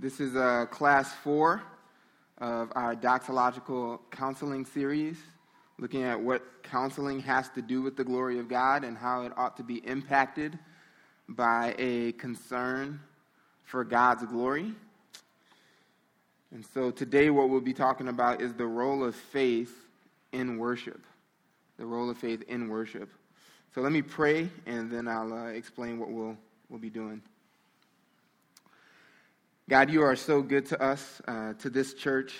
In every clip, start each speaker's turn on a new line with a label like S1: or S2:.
S1: This is uh, class four of our doxological counseling series, looking at what counseling has to do with the glory of God and how it ought to be impacted by a concern for God's glory. And so today, what we'll be talking about is the role of faith in worship. The role of faith in worship. So let me pray, and then I'll uh, explain what we'll, we'll be doing. God, you are so good to us, uh, to this church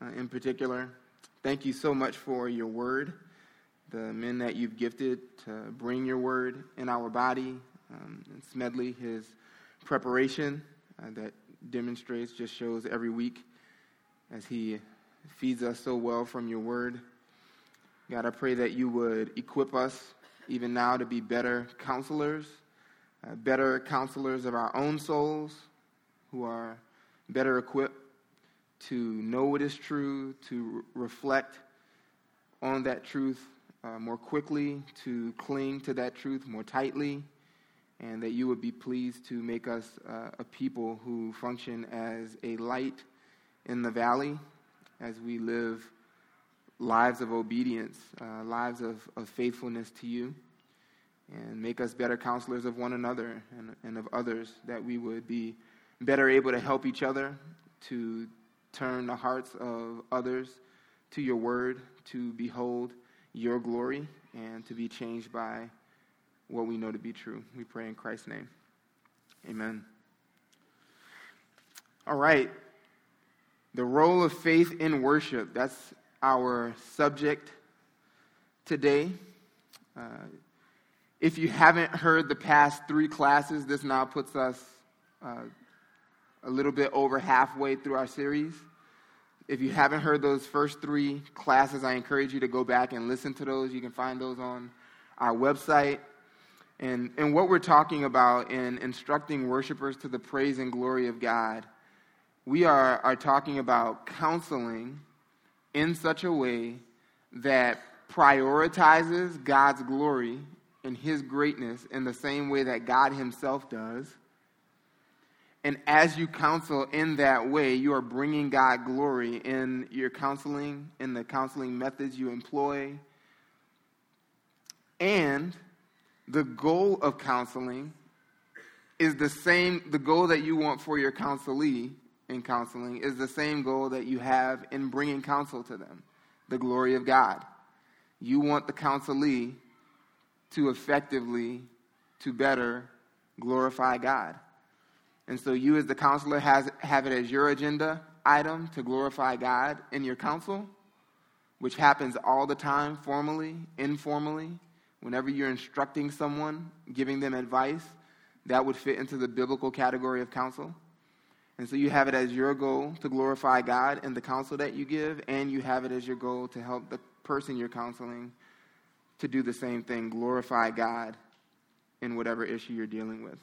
S1: uh, in particular. Thank you so much for your word, the men that you've gifted to bring your word in our body, um, and Smedley, his preparation uh, that demonstrates, just shows every week as he feeds us so well from your word. God, I pray that you would equip us even now to be better counselors, uh, better counselors of our own souls who are better equipped to know what is true, to reflect on that truth uh, more quickly, to cling to that truth more tightly, and that you would be pleased to make us uh, a people who function as a light in the valley as we live lives of obedience, uh, lives of, of faithfulness to you, and make us better counselors of one another and, and of others, that we would be better able to help each other, to turn the hearts of others to your word, to behold your glory, and to be changed by what we know to be true. We pray in Christ's name. Amen. All right. The role of faith in worship. That's our subject today. Uh, if you haven't heard the past three classes, this now puts us uh, a little bit over halfway through our series. If you haven't heard those first three classes, I encourage you to go back and listen to those. You can find those on our website. And, and what we're talking about in instructing worshipers to the praise and glory of God, we are, are talking about counseling in such a way that prioritizes God's glory and His greatness in the same way that God Himself does and as you counsel in that way, you are bringing God glory in your counseling, in the counseling methods you employ. And the goal of counseling is the same, the goal that you want for your counselee in counseling is the same goal that you have in bringing counsel to them the glory of God. You want the counselee to effectively, to better glorify God. And so you, as the counselor, has, have it as your agenda item to glorify God in your counsel, which happens all the time, formally, informally. Whenever you're instructing someone, giving them advice, that would fit into the biblical category of counsel. And so you have it as your goal to glorify God in the counsel that you give, and you have it as your goal to help the person you're counseling to do the same thing, glorify God in whatever issue you're dealing with.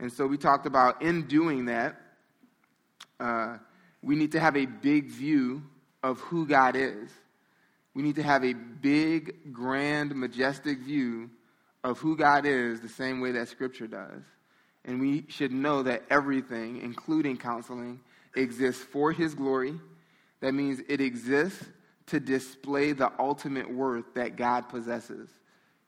S1: And so we talked about in doing that, uh, we need to have a big view of who God is. We need to have a big, grand, majestic view of who God is the same way that Scripture does. And we should know that everything, including counseling, exists for His glory. That means it exists to display the ultimate worth that God possesses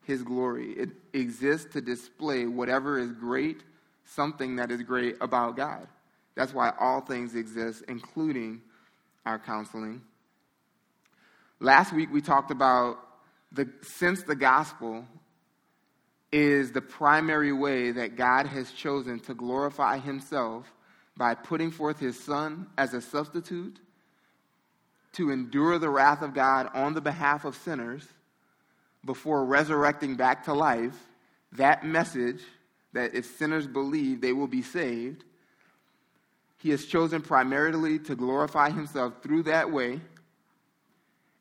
S1: His glory. It exists to display whatever is great something that is great about God. That's why all things exist, including our counseling. Last week we talked about the since the gospel is the primary way that God has chosen to glorify himself by putting forth his son as a substitute to endure the wrath of God on the behalf of sinners before resurrecting back to life. That message that if sinners believe, they will be saved. He has chosen primarily to glorify himself through that way,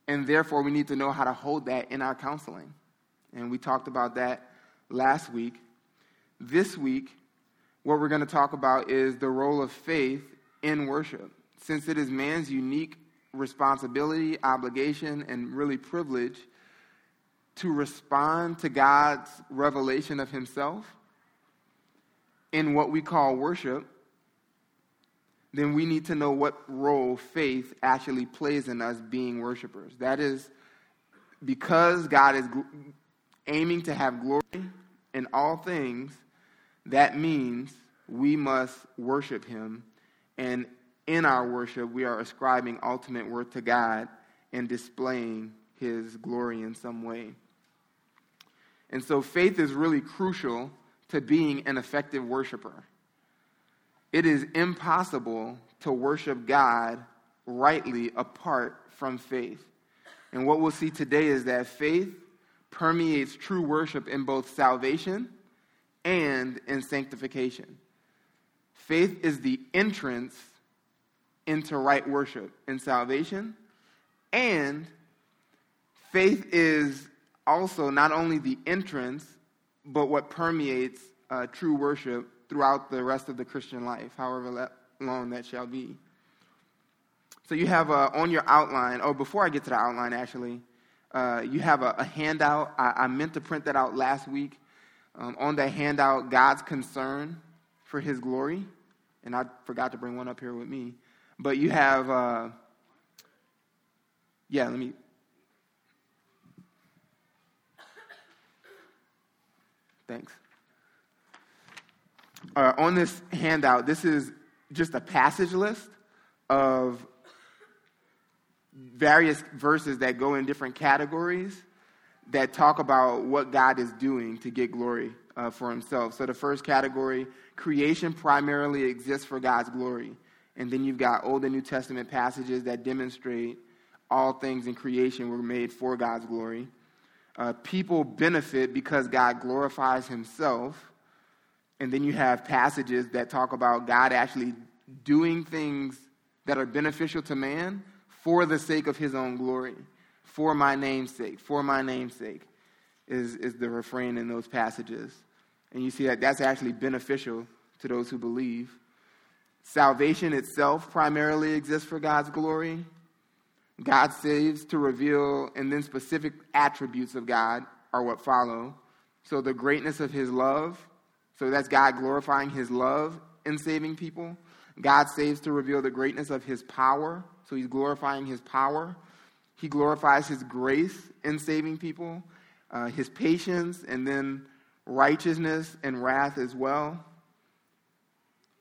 S1: and therefore we need to know how to hold that in our counseling. And we talked about that last week. This week, what we're going to talk about is the role of faith in worship. Since it is man's unique responsibility, obligation, and really privilege to respond to God's revelation of himself in what we call worship, then we need to know what role faith actually plays in us being worshipers. That is, because God is aiming to have glory in all things, that means we must worship Him. And in our worship, we are ascribing ultimate worth to God and displaying His glory in some way. And so faith is really crucial to being an effective worshiper. It is impossible to worship God rightly apart from faith. And what we'll see today is that faith permeates true worship in both salvation and in sanctification. Faith is the entrance into right worship in salvation, and faith is also not only the entrance, but what permeates uh, true worship throughout the rest of the Christian life, however long that shall be. So you have uh, on your outline, or before I get to the outline, actually, uh, you have a, a handout. I, I, meant to print that out last week. Um, on that handout, God's concern for his glory. And I forgot to bring one up here with me. But you have, uh, yeah, let me. Thanks. On this handout, this is just a passage list of various verses that go in different categories that talk about what God is doing to get glory uh, for himself. So the first category, creation primarily exists for God's glory. And then you've got Old and New Testament passages that demonstrate all things in creation were made for God's glory. Uh, people benefit because God glorifies himself. And then you have passages that talk about God actually doing things that are beneficial to man for the sake of his own glory, for my name's sake, for my name's sake, is, is the refrain in those passages. And you see that that's actually beneficial to those who believe. Salvation itself primarily exists for God's glory. God saves to reveal, and then specific attributes of God are what follow. So the greatness of his love, so that's God glorifying his love in saving people. God saves to reveal the greatness of his power, so he's glorifying his power. He glorifies his grace in saving people, uh, his patience, and then righteousness and wrath as well.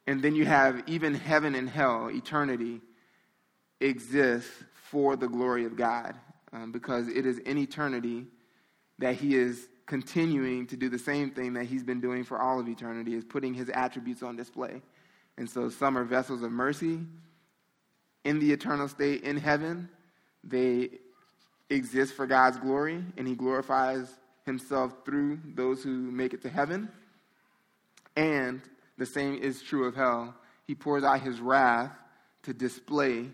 S1: And then you have even heaven and hell, eternity, exists for the glory of God um, because it is in eternity that he is continuing to do the same thing that he's been doing for all of eternity is putting his attributes on display and so some are vessels of mercy in the eternal state in heaven. They exist for God's glory, and He glorifies Himself through those who make it to heaven. And the same is true of hell. He pours out His wrath to display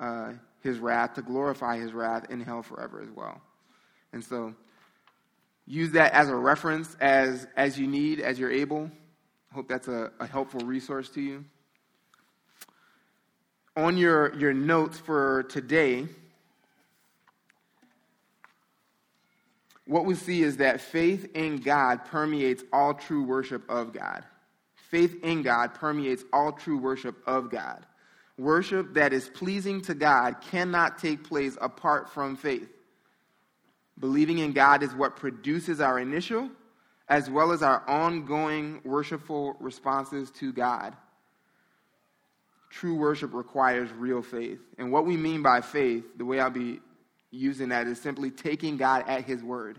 S1: uh, His wrath, to glorify His wrath in hell forever as well. And so use that as a reference as, as you need, as you're able. I Hope that's a, a helpful resource to you. On your, your notes for today, what we see is that faith in God permeates all true worship of God. Faith in God permeates all true worship of God. Worship that is pleasing to God cannot take place apart from faith. Believing in God is what produces our initial as well as our ongoing worshipful responses to God. True worship requires real faith. And what we mean by faith, the way I'll be using that, is simply taking God at His word.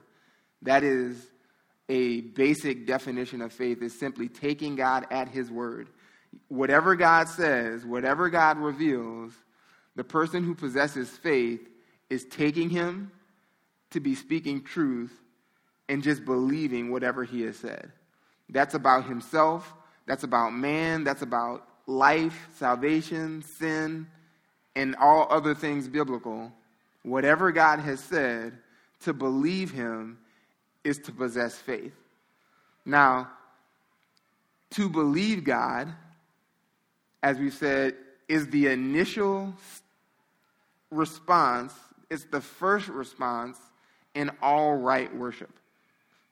S1: That is a basic definition of faith, is simply taking God at His word. Whatever God says, whatever God reveals, the person who possesses faith is taking Him to be speaking truth and just believing whatever he has said. That's about himself, that's about man, that's about life, salvation, sin, and all other things biblical. Whatever God has said, to believe him is to possess faith. Now, to believe God, as we said, is the initial response, it's the first response in all right worship.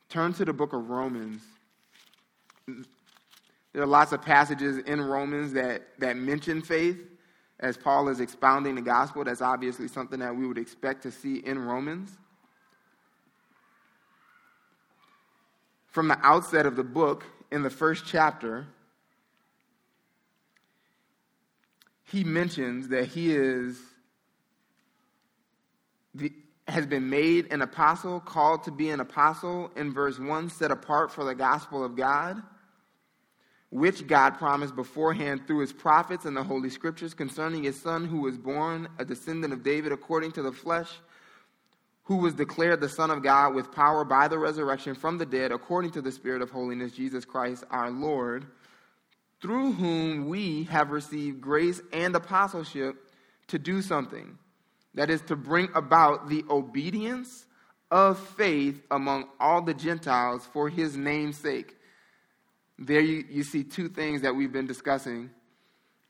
S1: Turn to the book of Romans. There are lots of passages in Romans that, that mention faith as Paul is expounding the gospel. That's obviously something that we would expect to see in Romans. From the outset of the book, in the first chapter, he mentions that he is the, has been made an apostle, called to be an apostle in verse 1, set apart for the gospel of God, which God promised beforehand through his prophets and the Holy Scriptures concerning his son who was born a descendant of David according to the flesh, who was declared the Son of God with power by the resurrection from the dead according to the Spirit of holiness, Jesus Christ our Lord through whom we have received grace and apostleship to do something. That is, to bring about the obedience of faith among all the Gentiles for his name's sake. There you, you see two things that we've been discussing.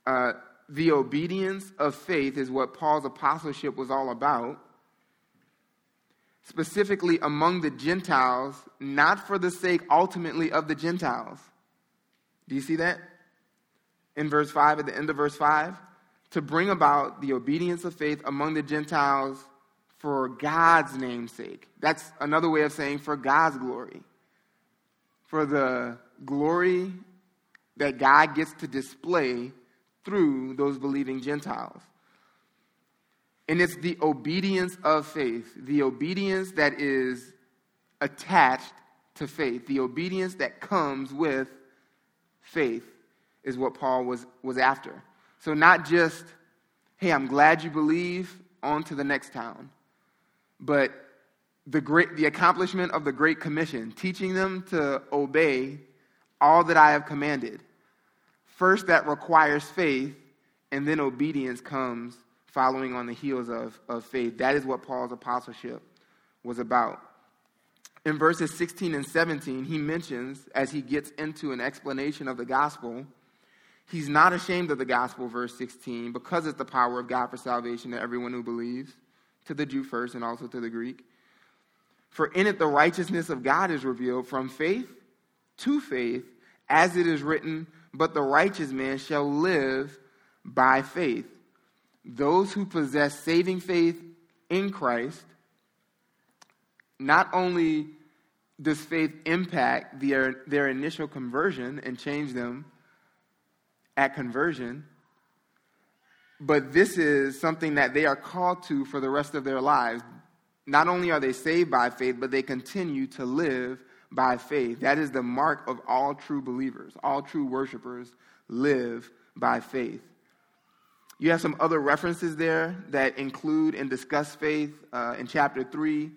S1: Uh, the obedience of faith is what Paul's apostleship was all about. Specifically among the Gentiles, not for the sake ultimately of the Gentiles. Do you see that? In verse 5, at the end of verse 5, to bring about the obedience of faith among the Gentiles for God's name's sake. That's another way of saying for God's glory. For the glory that God gets to display through those believing Gentiles. And it's the obedience of faith, the obedience that is attached to faith, the obedience that comes with faith is what Paul was, was after. So, not just, hey, I'm glad you believe, on to the next town, but the, great, the accomplishment of the Great Commission, teaching them to obey all that I have commanded. First, that requires faith, and then obedience comes following on the heels of, of faith. That is what Paul's apostleship was about. In verses 16 and 17, he mentions, as he gets into an explanation of the gospel, He's not ashamed of the gospel, verse 16, because it's the power of God for salvation to everyone who believes, to the Jew first and also to the Greek. For in it the righteousness of God is revealed from faith to faith, as it is written, But the righteous man shall live by faith. Those who possess saving faith in Christ, not only does faith impact their, their initial conversion and change them at conversion, but this is something that they are called to for the rest of their lives. Not only are they saved by faith, but they continue to live by faith. That is the mark of all true believers. All true worshipers live by faith. You have some other references there that include and discuss faith uh, in chapter 3.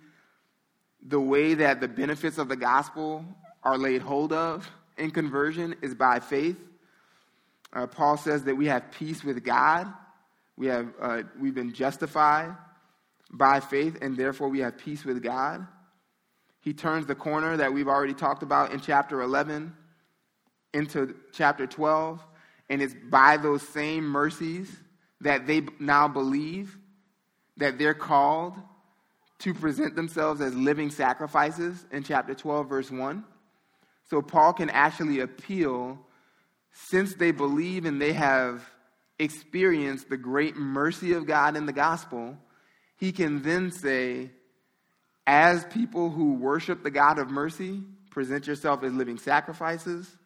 S1: The way that the benefits of the gospel are laid hold of in conversion is by faith. Uh, Paul says that we have peace with God. We have, uh, we've been justified by faith, and therefore we have peace with God. He turns the corner that we've already talked about in chapter 11 into chapter 12, and it's by those same mercies that they now believe that they're called to present themselves as living sacrifices in chapter 12, verse 1. So Paul can actually appeal since they believe and they have experienced the great mercy of God in the gospel, he can then say, as people who worship the God of mercy, present yourself as living sacrifices.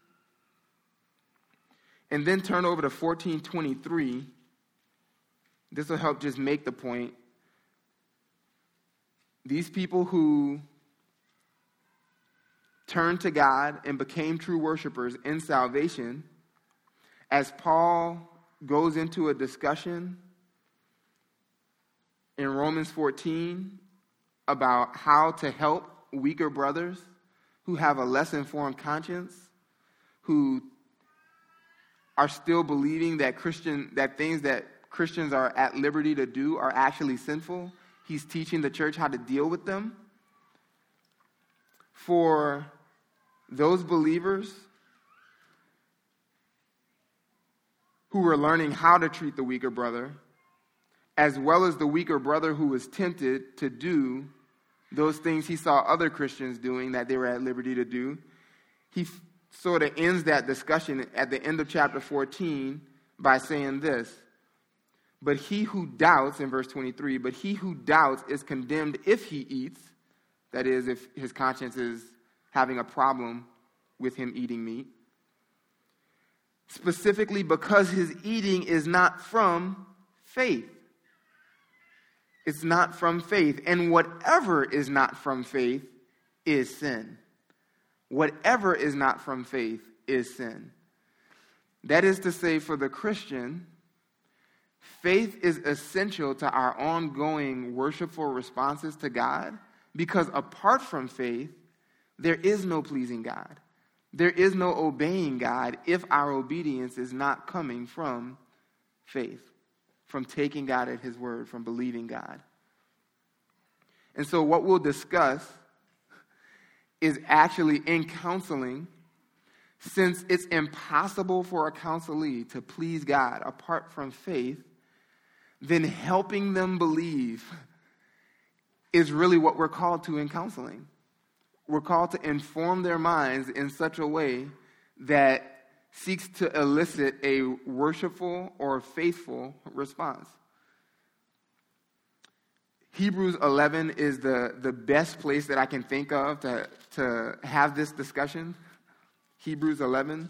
S1: And then turn over to 1423. This will help just make the point. These people who turned to God and became true worshipers in salvation as Paul goes into a discussion in Romans 14 about how to help weaker brothers who have a less informed conscience, who are still believing that Christian that things that Christians are at liberty to do are actually sinful. He's teaching the church how to deal with them. For those believers who were learning how to treat the weaker brother, as well as the weaker brother who was tempted to do those things he saw other Christians doing that they were at liberty to do. He, sort of ends that discussion at the end of chapter 14 by saying this. But he who doubts, in verse 23, but he who doubts is condemned if he eats, that is, if his conscience is having a problem with him eating meat, specifically because his eating is not from faith. It's not from faith. And whatever is not from faith is sin. Whatever is not from faith is sin. That is to say, for the Christian, faith is essential to our ongoing worshipful responses to God because apart from faith, there is no pleasing God. There is no obeying God if our obedience is not coming from faith, from taking God at His word, from believing God. And so, what we'll discuss is actually in counseling since it's impossible for a counselee to please God apart from faith, then helping them believe is really what we're called to in counseling. We're called to inform their minds in such a way that seeks to elicit a worshipful or faithful response. Hebrews 11 is the, the best place that I can think of to, to have this discussion. Hebrews 11.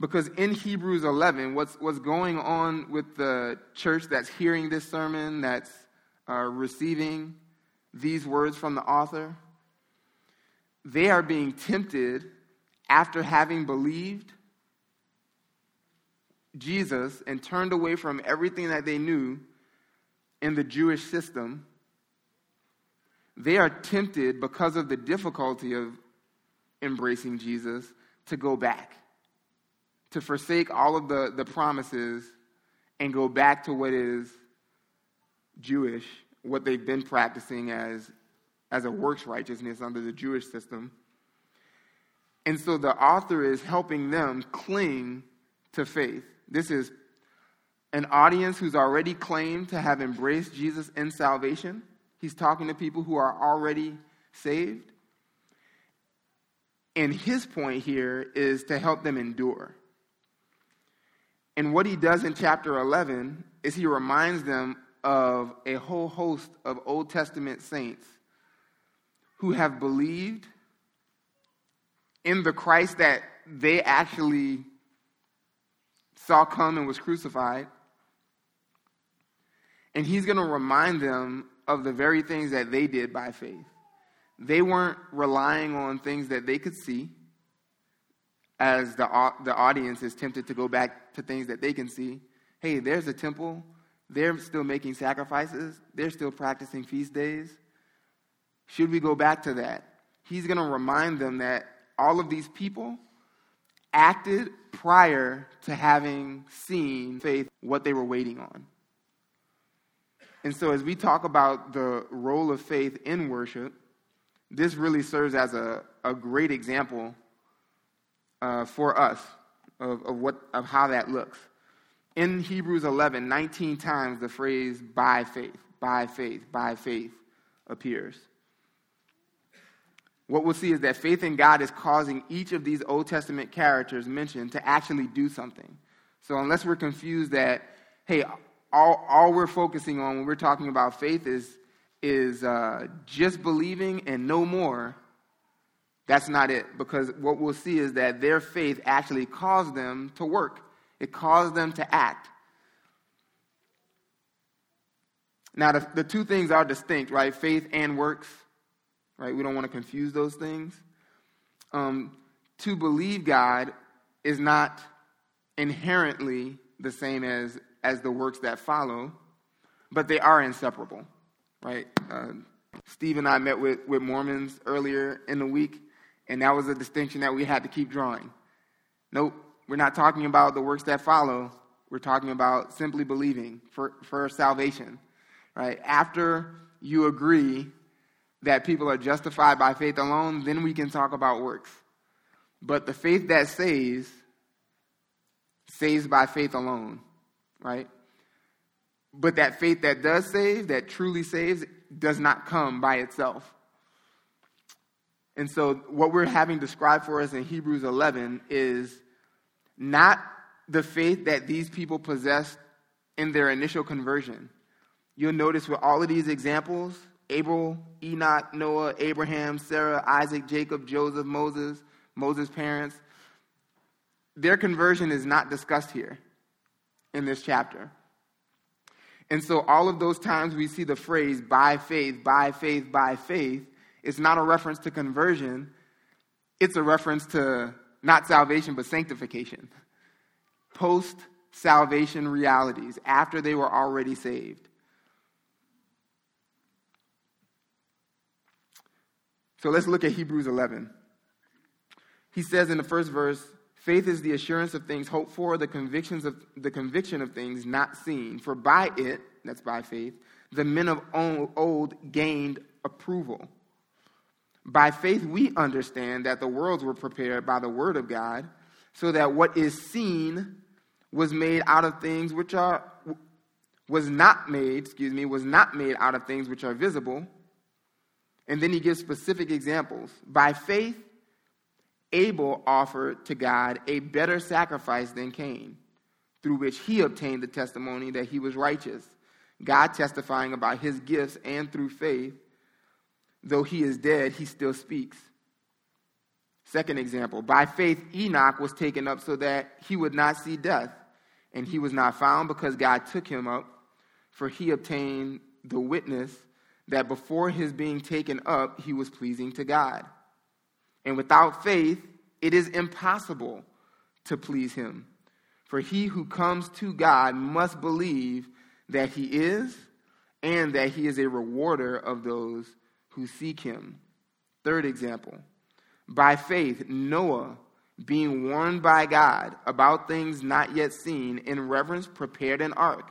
S1: Because in Hebrews 11, what's, what's going on with the church that's hearing this sermon, that's uh, receiving these words from the author, they are being tempted after having believed Jesus and turned away from everything that they knew in the Jewish system. They are tempted because of the difficulty of embracing Jesus to go back, to forsake all of the, the promises and go back to what is Jewish, what they've been practicing as, as a works righteousness under the Jewish system. And so the author is helping them cling to faith. This is an audience who's already claimed to have embraced Jesus in salvation. He's talking to people who are already saved. And his point here is to help them endure. And what he does in chapter 11 is he reminds them of a whole host of Old Testament saints who have believed in the Christ that they actually saw come and was crucified. And he's going to remind them of the very things that they did by faith. They weren't relying on things that they could see, as the, the audience is tempted to go back to things that they can see. Hey, there's a temple. They're still making sacrifices. They're still practicing feast days. Should we go back to that? He's going to remind them that all of these people acted prior to having seen faith, what they were waiting on. And so, as we talk about the role of faith in worship, this really serves as a, a great example uh, for us of, of, what, of how that looks. In Hebrews 11, 19 times the phrase by faith, by faith, by faith appears. What we'll see is that faith in God is causing each of these Old Testament characters mentioned to actually do something. So, unless we're confused that, hey, all, all we're focusing on when we're talking about faith is is uh, just believing and no more, that's not it. Because what we'll see is that their faith actually caused them to work, it caused them to act. Now, the, the two things are distinct, right? Faith and works, right? We don't want to confuse those things. Um, to believe God is not inherently the same as, as the works that follow, but they are inseparable right? Uh, Steve and I met with, with Mormons earlier in the week, and that was a distinction that we had to keep drawing. Nope, we're not talking about the works that follow. We're talking about simply believing for, for salvation, right? After you agree that people are justified by faith alone, then we can talk about works. But the faith that saves, saves by faith alone, right? But that faith that does save, that truly saves, does not come by itself. And so, what we're having described for us in Hebrews 11 is not the faith that these people possessed in their initial conversion. You'll notice with all of these examples Abel, Enoch, Noah, Abraham, Sarah, Isaac, Jacob, Joseph, Moses, Moses' parents their conversion is not discussed here in this chapter. And so, all of those times we see the phrase by faith, by faith, by faith, it's not a reference to conversion, it's a reference to not salvation, but sanctification. Post salvation realities after they were already saved. So let's look at Hebrews 11. He says in the first verse, Faith is the assurance of things hoped for, the convictions of the conviction of things not seen. For by it, that's by faith, the men of old gained approval. By faith, we understand that the worlds were prepared by the word of God, so that what is seen was made out of things which are was not made, excuse me, was not made out of things which are visible. And then he gives specific examples. By faith, Abel offered to God a better sacrifice than Cain, through which he obtained the testimony that he was righteous, God testifying about his gifts, and through faith, though he is dead, he still speaks. Second example, by faith, Enoch was taken up so that he would not see death, and he was not found because God took him up, for he obtained the witness that before his being taken up, he was pleasing to God. And without faith, it is impossible to please him. For he who comes to God must believe that he is and that he is a rewarder of those who seek him. Third example by faith, Noah, being warned by God about things not yet seen, in reverence prepared an ark.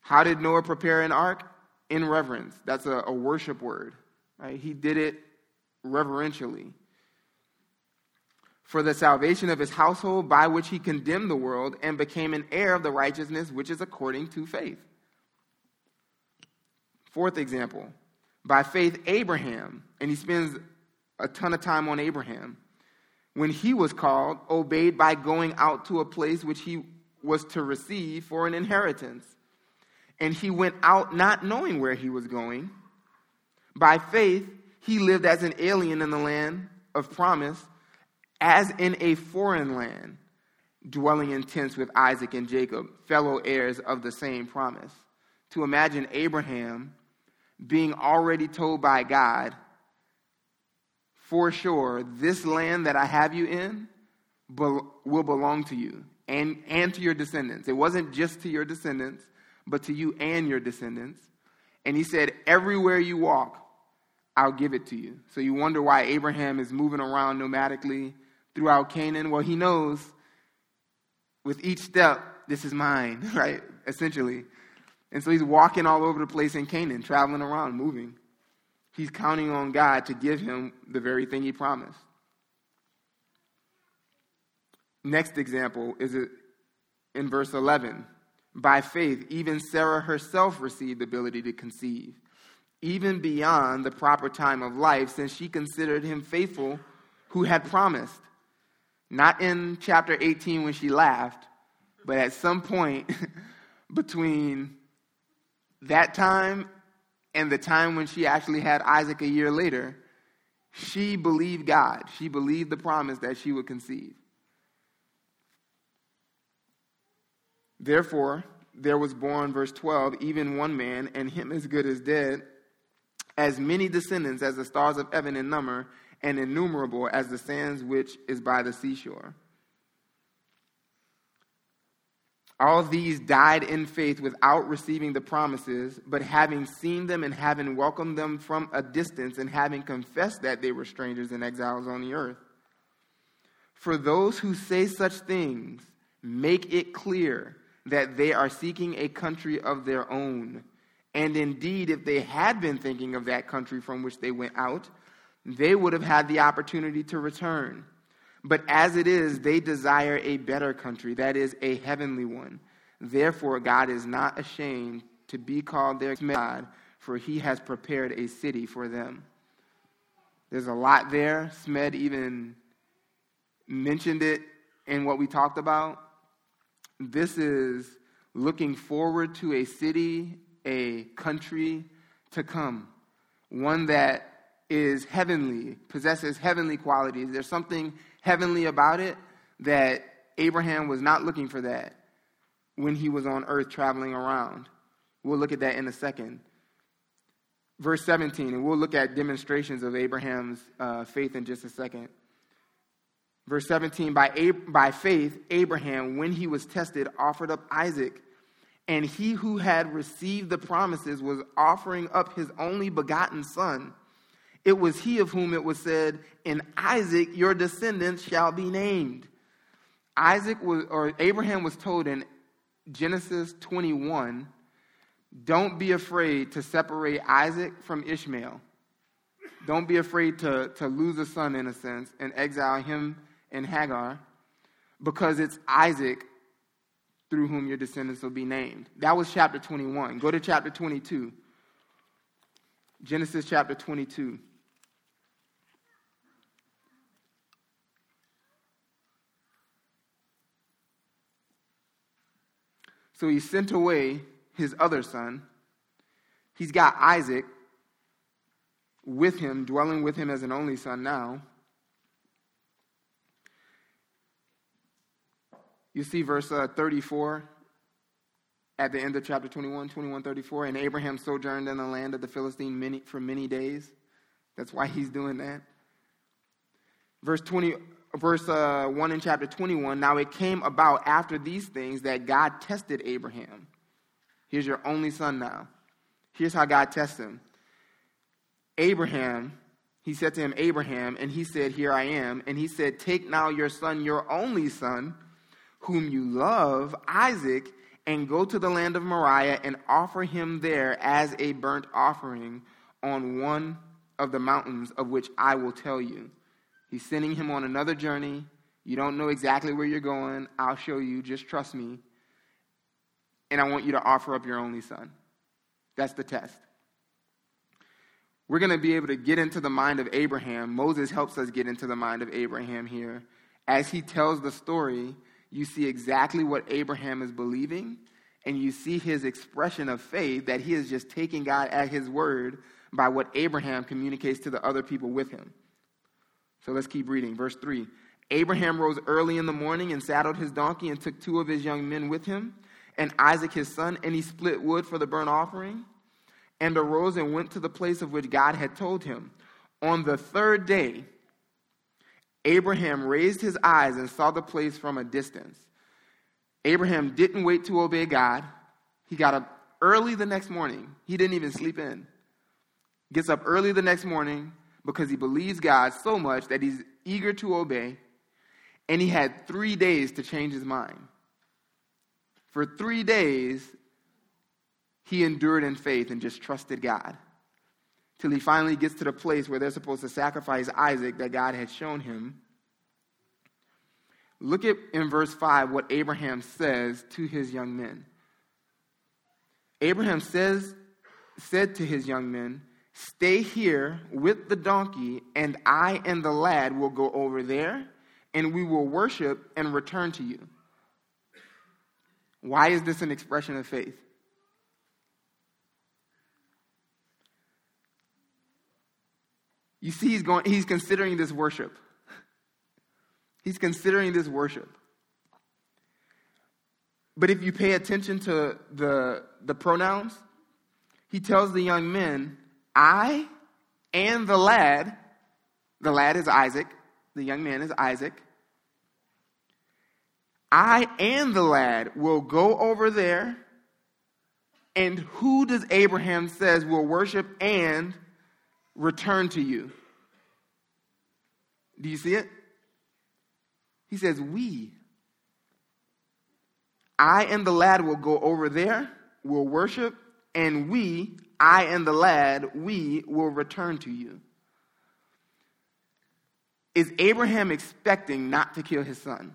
S1: How did Noah prepare an ark? In reverence. That's a, a worship word. Right? He did it reverentially. For the salvation of his household, by which he condemned the world and became an heir of the righteousness which is according to faith. Fourth example, by faith, Abraham, and he spends a ton of time on Abraham. When he was called, obeyed by going out to a place which he was to receive for an inheritance. And he went out not knowing where he was going. By faith, he lived as an alien in the land of promise, as in a foreign land, dwelling in tents with Isaac and Jacob, fellow heirs of the same promise. To imagine Abraham being already told by God, for sure, this land that I have you in will belong to you and, and to your descendants. It wasn't just to your descendants, but to you and your descendants. And he said, Everywhere you walk, I'll give it to you. So you wonder why Abraham is moving around nomadically throughout Canaan. Well, he knows with each step, this is mine, right? Essentially. And so he's walking all over the place in Canaan, traveling around, moving. He's counting on God to give him the very thing he promised. Next example is in verse 11. By faith, even Sarah herself received the ability to conceive even beyond the proper time of life, since she considered him faithful who had promised. Not in chapter 18 when she laughed, but at some point between that time and the time when she actually had Isaac a year later, she believed God. She believed the promise that she would conceive. Therefore, there was born, verse 12, even one man, and him as good as dead as many descendants as the stars of heaven in number, and innumerable as the sands which is by the seashore. All these died in faith without receiving the promises, but having seen them and having welcomed them from a distance, and having confessed that they were strangers and exiles on the earth. For those who say such things, make it clear that they are seeking a country of their own. And indeed, if they had been thinking of that country from which they went out, they would have had the opportunity to return. But as it is, they desire a better country, that is, a heavenly one. Therefore, God is not ashamed to be called their God, for he has prepared a city for them. There's a lot there. Smed even mentioned it in what we talked about. This is looking forward to a city, a country to come, one that is heavenly, possesses heavenly qualities. There's something heavenly about it that Abraham was not looking for that when he was on earth traveling around. We'll look at that in a second. Verse 17, and we'll look at demonstrations of Abraham's uh, faith in just a second. Verse 17, by, Ab- by faith, Abraham, when he was tested, offered up Isaac. And he who had received the promises was offering up his only begotten son. It was he of whom it was said, In Isaac your descendants shall be named. Isaac was, or Abraham was told in Genesis 21, don't be afraid to separate Isaac from Ishmael. Don't be afraid to, to lose a son, in a sense, and exile him and Hagar, because it's Isaac through whom your descendants will be named. That was chapter 21. Go to chapter 22. Genesis chapter 22. So he sent away his other son. He's got Isaac with him, dwelling with him as an only son now. You see verse uh, 34 at the end of chapter 21, 21, 34. And Abraham sojourned in the land of the Philistine many, for many days. That's why he's doing that. Verse 20, verse uh, 1 in chapter 21 Now it came about after these things that God tested Abraham. Here's your only son now. Here's how God tests him. Abraham, he said to him, Abraham, and he said, Here I am. And he said, Take now your son, your only son, whom you love, Isaac, and go to the land of Moriah and offer him there as a burnt offering on one of the mountains of which I will tell you. He's sending him on another journey. You don't know exactly where you're going. I'll show you. Just trust me. And I want you to offer up your only son. That's the test. We're going to be able to get into the mind of Abraham. Moses helps us get into the mind of Abraham here. As he tells the story, you see exactly what Abraham is believing, and you see his expression of faith that he is just taking God at his word by what Abraham communicates to the other people with him. So let's keep reading. Verse 3 Abraham rose early in the morning and saddled his donkey and took two of his young men with him, and Isaac his son, and he split wood for the burnt offering, and arose and went to the place of which God had told him. On the third day, Abraham raised his eyes and saw the place from a distance. Abraham didn't wait to obey God. He got up early the next morning. He didn't even sleep in. Gets up early the next morning, because he believes God so much that he's eager to obey, and he had three days to change his mind. For three days, he endured in faith and just trusted God till he finally gets to the place where they're supposed to sacrifice Isaac that God had shown him. Look at in verse 5 what Abraham says to his young men. Abraham says, said to his young men, Stay here with the donkey, and I and the lad will go over there, and we will worship and return to you. Why is this an expression of faith? You see, he's, going, he's considering this worship. He's considering this worship. But if you pay attention to the, the pronouns, he tells the young men, I and the lad, the lad is Isaac, the young man is Isaac. I and the lad will go over there. And who does Abraham says will worship and return to you? Do you see it? He says, We. I and the lad will go over there, will worship, and we, I and the lad, we will return to you. Is Abraham expecting not to kill his son?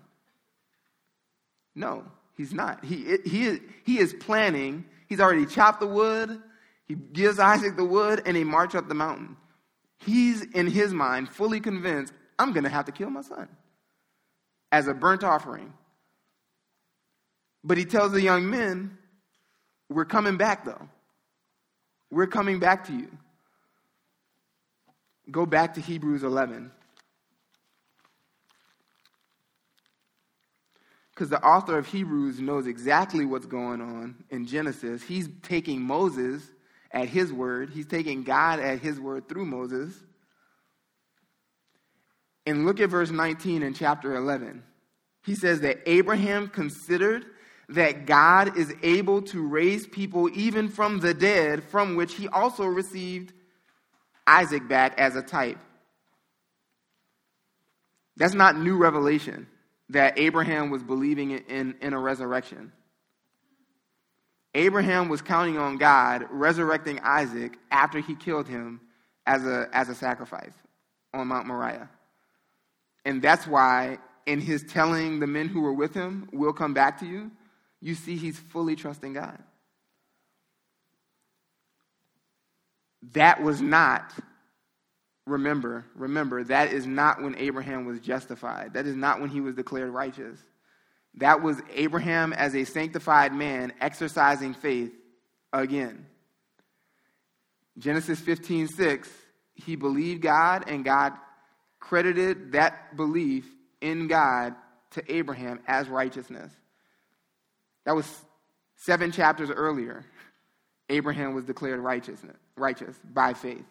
S1: No, he's not. He, he, he is planning. He's already chopped the wood. He gives Isaac the wood, and they march up the mountain. He's in his mind fully convinced I'm going to have to kill my son as a burnt offering. But he tells the young men, We're coming back though. We're coming back to you. Go back to Hebrews 11. Because the author of Hebrews knows exactly what's going on in Genesis. He's taking Moses at his word, he's taking God at his word through Moses. And look at verse 19 in chapter 11. He says that Abraham considered that God is able to raise people even from the dead, from which he also received Isaac back as a type. That's not new revelation that Abraham was believing in, in a resurrection. Abraham was counting on God resurrecting Isaac after he killed him as a, as a sacrifice on Mount Moriah. And that's why, in his telling the men who were with him, we'll come back to you, you see he's fully trusting God. That was not, remember, remember, that is not when Abraham was justified. That is not when he was declared righteous. That was Abraham as a sanctified man exercising faith again. Genesis 15 6, he believed God and God credited that belief in God to Abraham as righteousness. That was seven chapters earlier. Abraham was declared righteous, righteous by faith.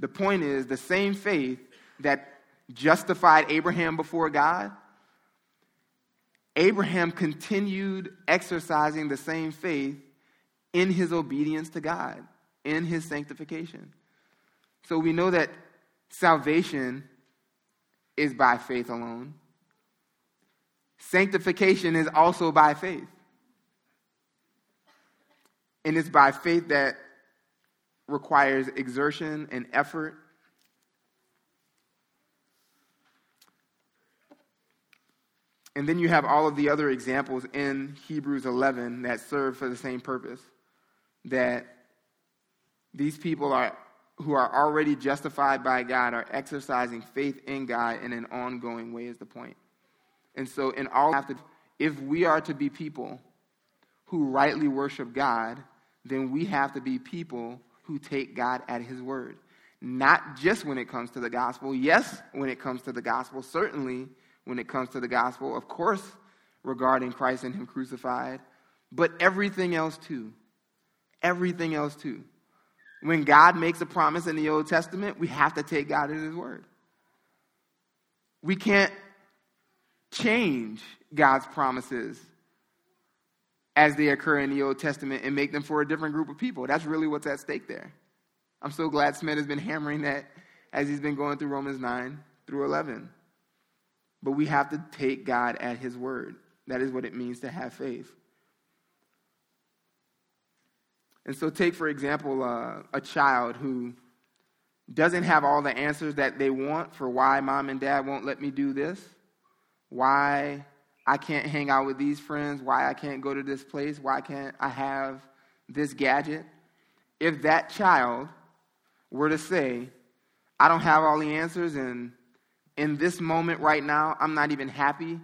S1: The point is the same faith that justified Abraham before God, Abraham continued exercising the same faith in his obedience to God, in his sanctification. So we know that salvation is by faith alone. Sanctification is also by faith. And it's by faith that requires exertion and effort. And then you have all of the other examples in Hebrews 11 that serve for the same purpose. That these people are who are already justified by God are exercising faith in God in an ongoing way is the point. And so in all if we are to be people who rightly worship God, then we have to be people who take God at his word. Not just when it comes to the gospel. Yes, when it comes to the gospel. Certainly when it comes to the gospel. Of course, regarding Christ and him crucified. But everything else too. Everything else too. When God makes a promise in the Old Testament, we have to take God at his word. We can't change God's promises as they occur in the Old Testament and make them for a different group of people. That's really what's at stake there. I'm so glad Smith has been hammering that as he's been going through Romans 9 through 11. But we have to take God at his word. That is what it means to have faith. And so, take, for example, uh, a child who doesn't have all the answers that they want for why mom and dad won't let me do this, why I can't hang out with these friends, why I can't go to this place, why can't I have this gadget. If that child were to say, I don't have all the answers, and in this moment right now, I'm not even happy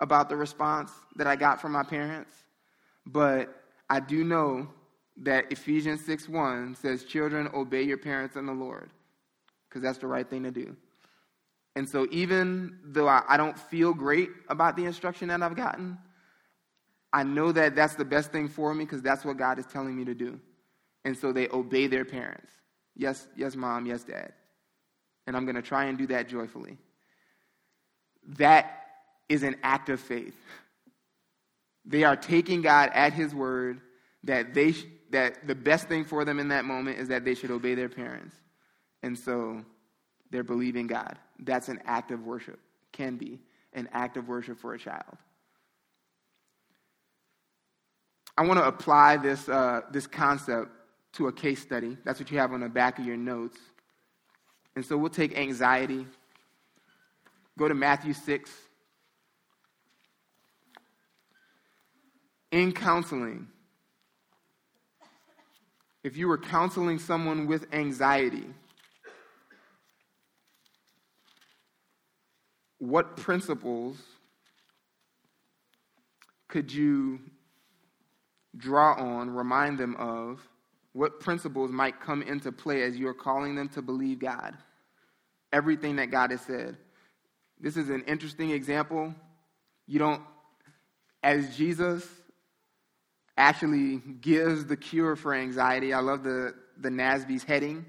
S1: about the response that I got from my parents, but I do know that Ephesians 6 1 says, Children, obey your parents in the Lord, because that's the right thing to do. And so, even though I, I don't feel great about the instruction that I've gotten, I know that that's the best thing for me because that's what God is telling me to do. And so they obey their parents. Yes, yes, mom, yes, dad. And I'm going to try and do that joyfully. That is an act of faith. They are taking God at his word that they sh- that the best thing for them in that moment is that they should obey their parents. And so they're believing God. That's an act of worship, can be an act of worship for a child. I want to apply this, uh, this concept to a case study. That's what you have on the back of your notes. And so we'll take anxiety. Go to Matthew 6. In counseling, if you were counseling someone with anxiety, what principles could you draw on, remind them of? What principles might come into play as you're calling them to believe God? Everything that God has said. This is an interesting example. You don't, as Jesus actually gives the cure for anxiety, I love the, the NASB's heading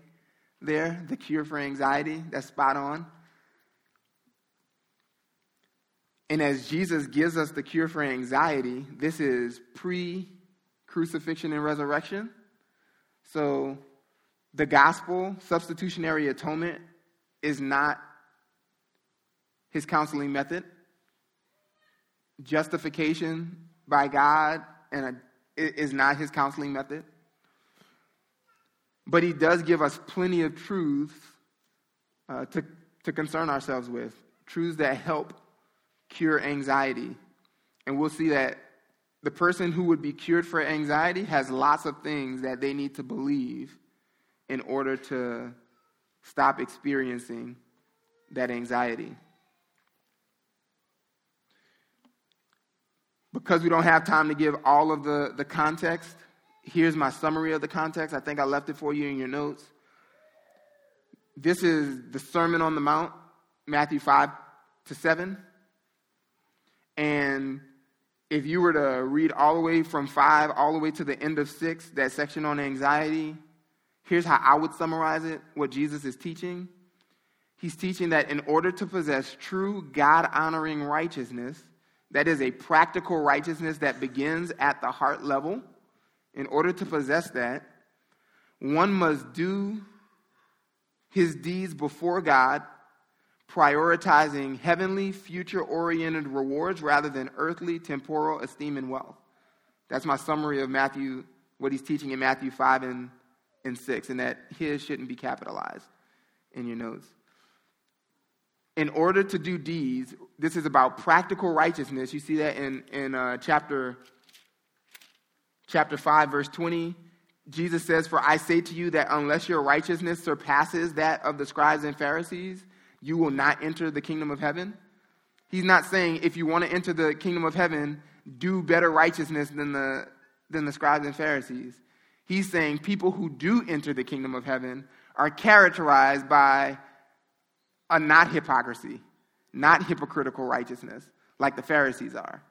S1: there, the cure for anxiety. That's spot on. And as Jesus gives us the cure for anxiety, this is pre crucifixion and resurrection. So the gospel, substitutionary atonement, is not his counseling method. Justification by God and a, is not his counseling method. But he does give us plenty of truths uh, to, to concern ourselves with, truths that help cure anxiety. And we'll see that the person who would be cured for anxiety has lots of things that they need to believe in order to stop experiencing that anxiety. Because we don't have time to give all of the, the context, here's my summary of the context. I think I left it for you in your notes. This is the Sermon on the Mount, Matthew 5 to 7. And if you were to read all the way from 5 all the way to the end of 6, that section on anxiety, here's how I would summarize it what Jesus is teaching. He's teaching that in order to possess true God honoring righteousness, that is a practical righteousness that begins at the heart level, in order to possess that, one must do his deeds before God prioritizing heavenly, future oriented rewards rather than earthly, temporal esteem and wealth. That's my summary of Matthew, what he's teaching in Matthew 5 and, and 6, and that his shouldn't be capitalized in your notes. In order to do deeds, this is about practical righteousness. You see that in, in uh, chapter, chapter 5, verse 20. Jesus says, For I say to you that unless your righteousness surpasses that of the scribes and Pharisees, you will not enter the kingdom of heaven. He's not saying if you want to enter the kingdom of heaven, do better righteousness than the, than the scribes and Pharisees. He's saying people who do enter the kingdom of heaven are characterized by a not hypocrisy, not hypocritical righteousness like the Pharisees are.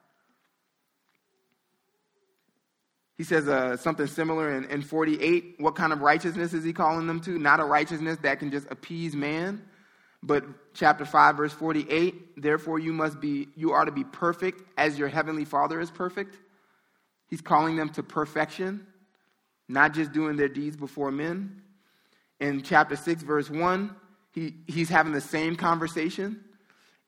S1: He says uh, something similar in, in 48. What kind of righteousness is he calling them to? Not a righteousness that can just appease man, but chapter 5 verse 48, therefore you must be you are to be perfect as your heavenly Father is perfect. He's calling them to perfection, not just doing their deeds before men. In chapter 6 verse 1, he, he's having the same conversation.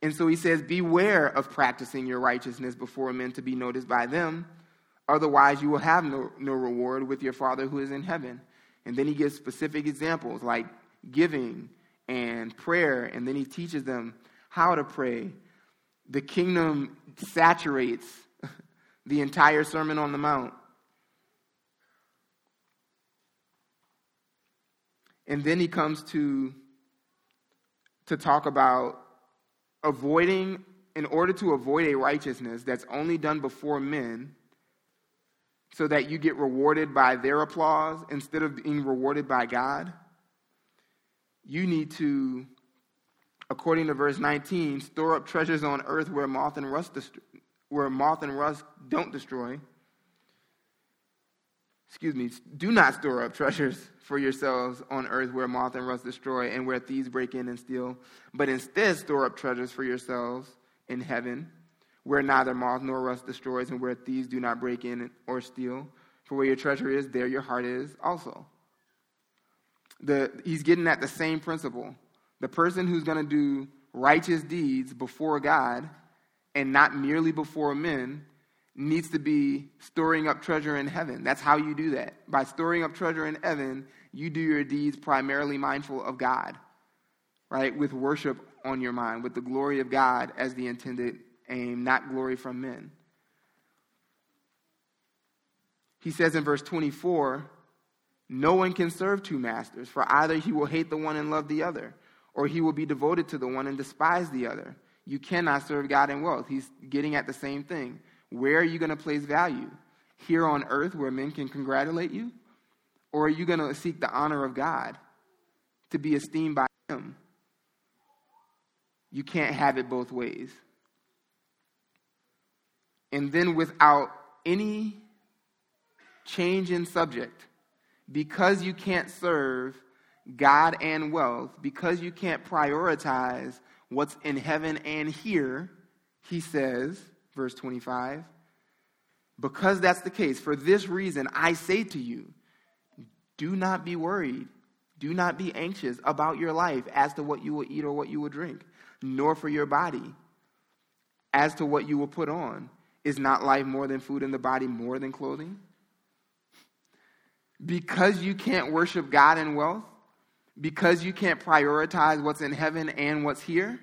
S1: And so he says, Beware of practicing your righteousness before men to be noticed by them. Otherwise, you will have no, no reward with your Father who is in heaven. And then he gives specific examples like giving and prayer, and then he teaches them how to pray. The kingdom saturates the entire Sermon on the Mount. And then he comes to, to talk about avoiding, in order to avoid a righteousness that's only done before men, so that you get rewarded by their applause instead of being rewarded by God you need to, according to verse 19, store up treasures on earth where moth and rust, dest- where moth and rust don't destroy. Excuse me, do not store up treasures for yourselves on earth where moth and rust destroy and where thieves break in and steal, but instead store up treasures for yourselves in heaven where neither moth nor rust destroys and where thieves do not break in or steal. For where your treasure is, there your heart is also the, he's getting at the same principle. The person who's going to do righteous deeds before God and not merely before men needs to be storing up treasure in heaven. That's how you do that. By storing up treasure in heaven, you do your deeds primarily mindful of God, right? With worship on your mind, with the glory of God as the intended aim, not glory from men. He says in verse 24, no one can serve two masters, for either he will hate the one and love the other, or he will be devoted to the one and despise the other. You cannot serve God and wealth. He's getting at the same thing. Where are you going to place value? Here on earth where men can congratulate you? Or are you going to seek the honor of God to be esteemed by Him? You can't have it both ways. And then, without any change in subject, because you can't serve God and wealth, because you can't prioritize what's in heaven and here, he says, verse 25, because that's the case, for this reason I say to you, do not be worried. Do not be anxious about your life as to what you will eat or what you will drink, nor for your body as to what you will put on. Is not life more than food and the body more than clothing? Because you can't worship God in wealth, because you can't prioritize what's in heaven and what's here,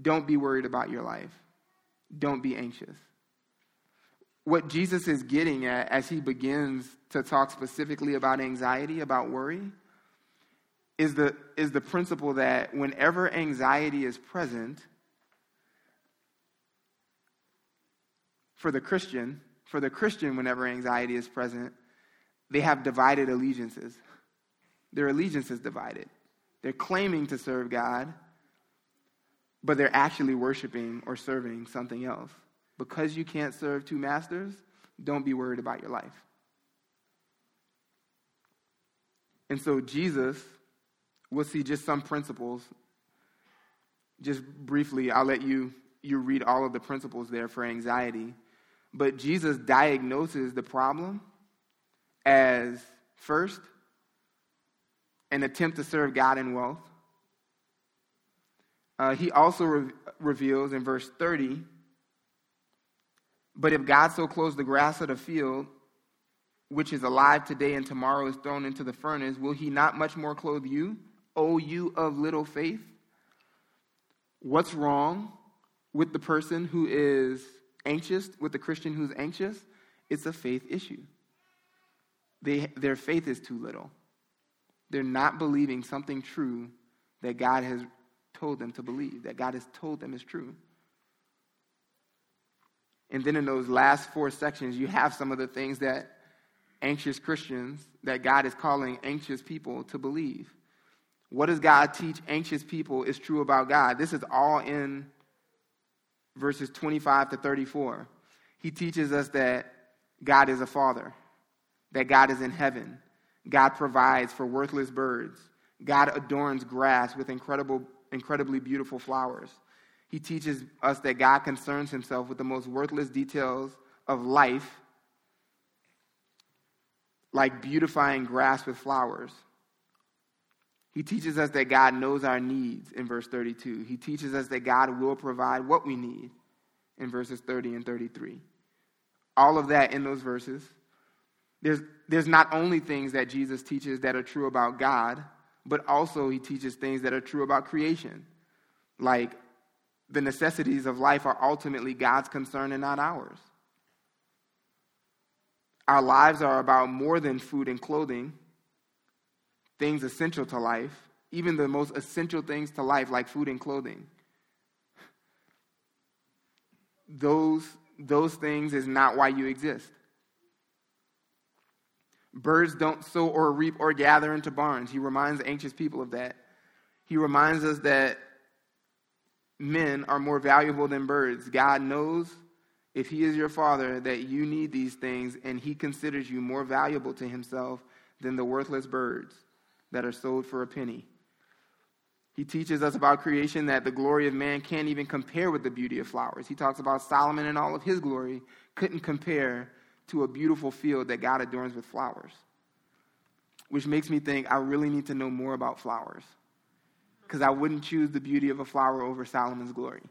S1: don't be worried about your life. Don't be anxious. What Jesus is getting at as he begins to talk specifically about anxiety, about worry, is the, is the principle that whenever anxiety is present, for the Christian, for the Christian, whenever anxiety is present, they have divided allegiances. Their allegiance is divided. They're claiming to serve God, but they're actually worshiping or serving something else. Because you can't serve two masters, don't be worried about your life. And so, Jesus, we'll see just some principles. Just briefly, I'll let you, you read all of the principles there for anxiety. But Jesus diagnoses the problem as first, an attempt to serve God in wealth. Uh, he also re- reveals in verse 30 But if God so clothes the grass of the field, which is alive today and tomorrow is thrown into the furnace, will he not much more clothe you, O you of little faith? What's wrong with the person who is anxious, with the Christian who's anxious? It's a faith issue. They, their faith is too little. They're not believing something true that God has told them to believe, that God has told them is true. And then in those last four sections, you have some of the things that anxious Christians, that God is calling anxious people to believe. What does God teach anxious people is true about God? This is all in verses 25 to 34. He teaches us that God is a father, that God is in heaven, God provides for worthless birds, God adorns grass with incredible incredibly beautiful flowers. He teaches us that God concerns himself with the most worthless details of life, like beautifying grass with flowers. He teaches us that God knows our needs in verse 32. He teaches us that God will provide what we need in verses 30 and 33. All of that in those verses. There's, there's not only things that Jesus teaches that are true about God, but also he teaches things that are true about creation. Like the necessities of life are ultimately God's concern and not ours. Our lives are about more than food and clothing, things essential to life, even the most essential things to life, like food and clothing. Those, those things is not why you exist. Birds don't sow or reap or gather into barns. He reminds anxious people of that. He reminds us that men are more valuable than birds. God knows if He is your Father that you need these things, and He considers you more valuable to Himself than the worthless birds that are sold for a penny. He teaches us about creation that the glory of man can't even compare with the beauty of flowers. He talks about Solomon and all of his glory couldn't compare to a beautiful field that God adorns with flowers. Which makes me think I really need to know more about flowers. Because I wouldn't choose the beauty of a flower over Solomon's glory.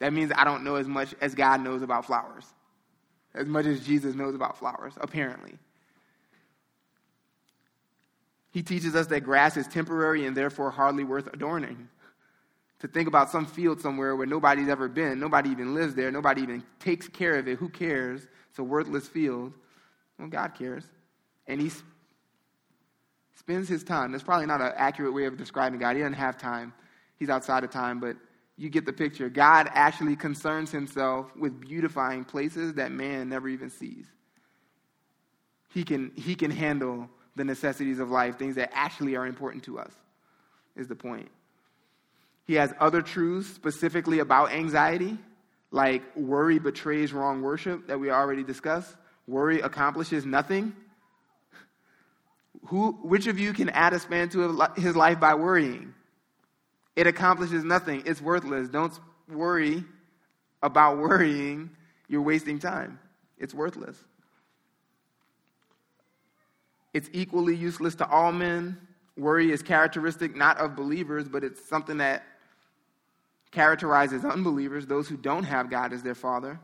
S1: That means I don't know as much as God knows about flowers, as much as Jesus knows about flowers, apparently. He teaches us that grass is temporary and therefore hardly worth adorning. To think about some field somewhere where nobody's ever been, nobody even lives there, nobody even takes care of it, who cares? It's a worthless field. Well, God cares. And he spends his time. That's probably not an accurate way of describing God. He doesn't have time. he's outside of time, but you get the picture. God actually concerns himself with beautifying places that man never even sees. He can, he can handle the necessities of life, things that actually are important to us, is the point. He has other truths specifically about anxiety, like worry betrays wrong worship that we already discussed. Worry accomplishes nothing. Who, which of you can add a span to his life by worrying? It accomplishes nothing. It's worthless. Don't worry about worrying. You're wasting time. It's worthless. It's equally useless to all men. Worry is characteristic not of believers, but it's something that characterizes unbelievers, those who don't have God as their father.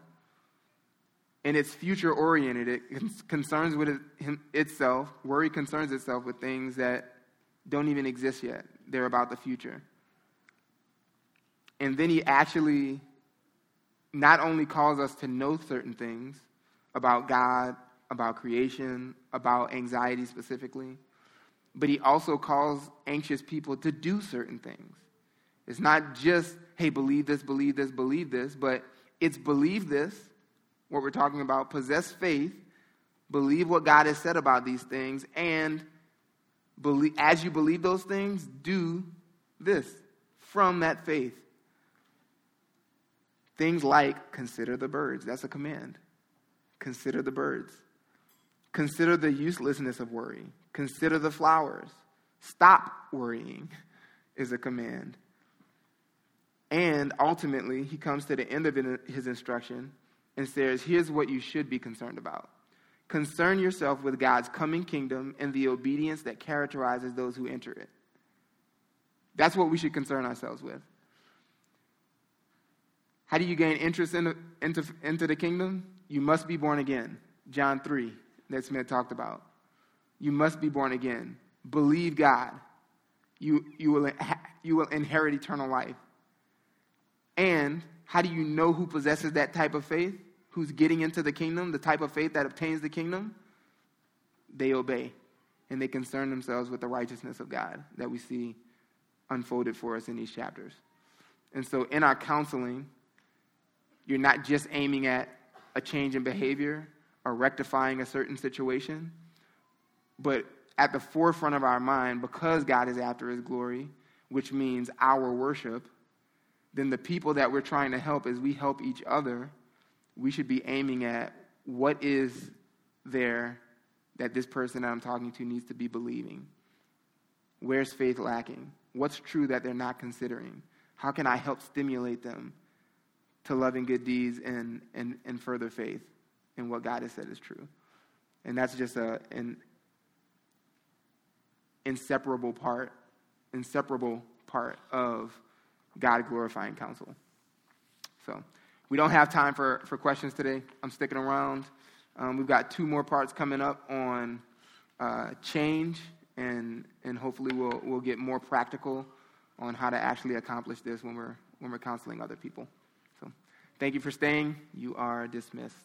S1: And it's future oriented. It concerns with itself. Worry concerns itself with things that don't even exist yet. They're about the future. And then he actually not only calls us to know certain things about God, about creation, about anxiety specifically, but he also calls anxious people to do certain things. It's not just, hey, believe this, believe this, believe this, but it's believe this, what we're talking about, possess faith, believe what God has said about these things, and believe, as you believe those things, do this from that faith. Things like consider the birds. That's a command. Consider the birds. Consider the uselessness of worry. Consider the flowers. Stop worrying is a command. And ultimately, he comes to the end of his instruction and says, Here's what you should be concerned about. Concern yourself with God's coming kingdom and the obedience that characterizes those who enter it. That's what we should concern ourselves with. How do you gain interest in the, into, into the kingdom? You must be born again. John 3, that Smith talked about. You must be born again. Believe God. You, you, will, you will inherit eternal life. And how do you know who possesses that type of faith? Who's getting into the kingdom, the type of faith that obtains the kingdom? They obey. And they concern themselves with the righteousness of God that we see unfolded for us in these chapters. And so in our counseling, you're not just aiming at a change in behavior or rectifying a certain situation, but at the forefront of our mind, because God is after his glory, which means our worship, then the people that we're trying to help as we help each other, we should be aiming at what is there that this person that I'm talking to needs to be believing? Where's faith lacking? What's true that they're not considering? How can I help stimulate them to loving good deeds and, and, and further faith in what God has said is true. And that's just a, an inseparable part, inseparable part of God glorifying counsel. So we don't have time for, for questions today. I'm sticking around. Um, we've got two more parts coming up on uh, change, and, and hopefully we'll, we'll get more practical on how to actually accomplish this when we're, when we're counseling other people. So thank you for staying. You are dismissed.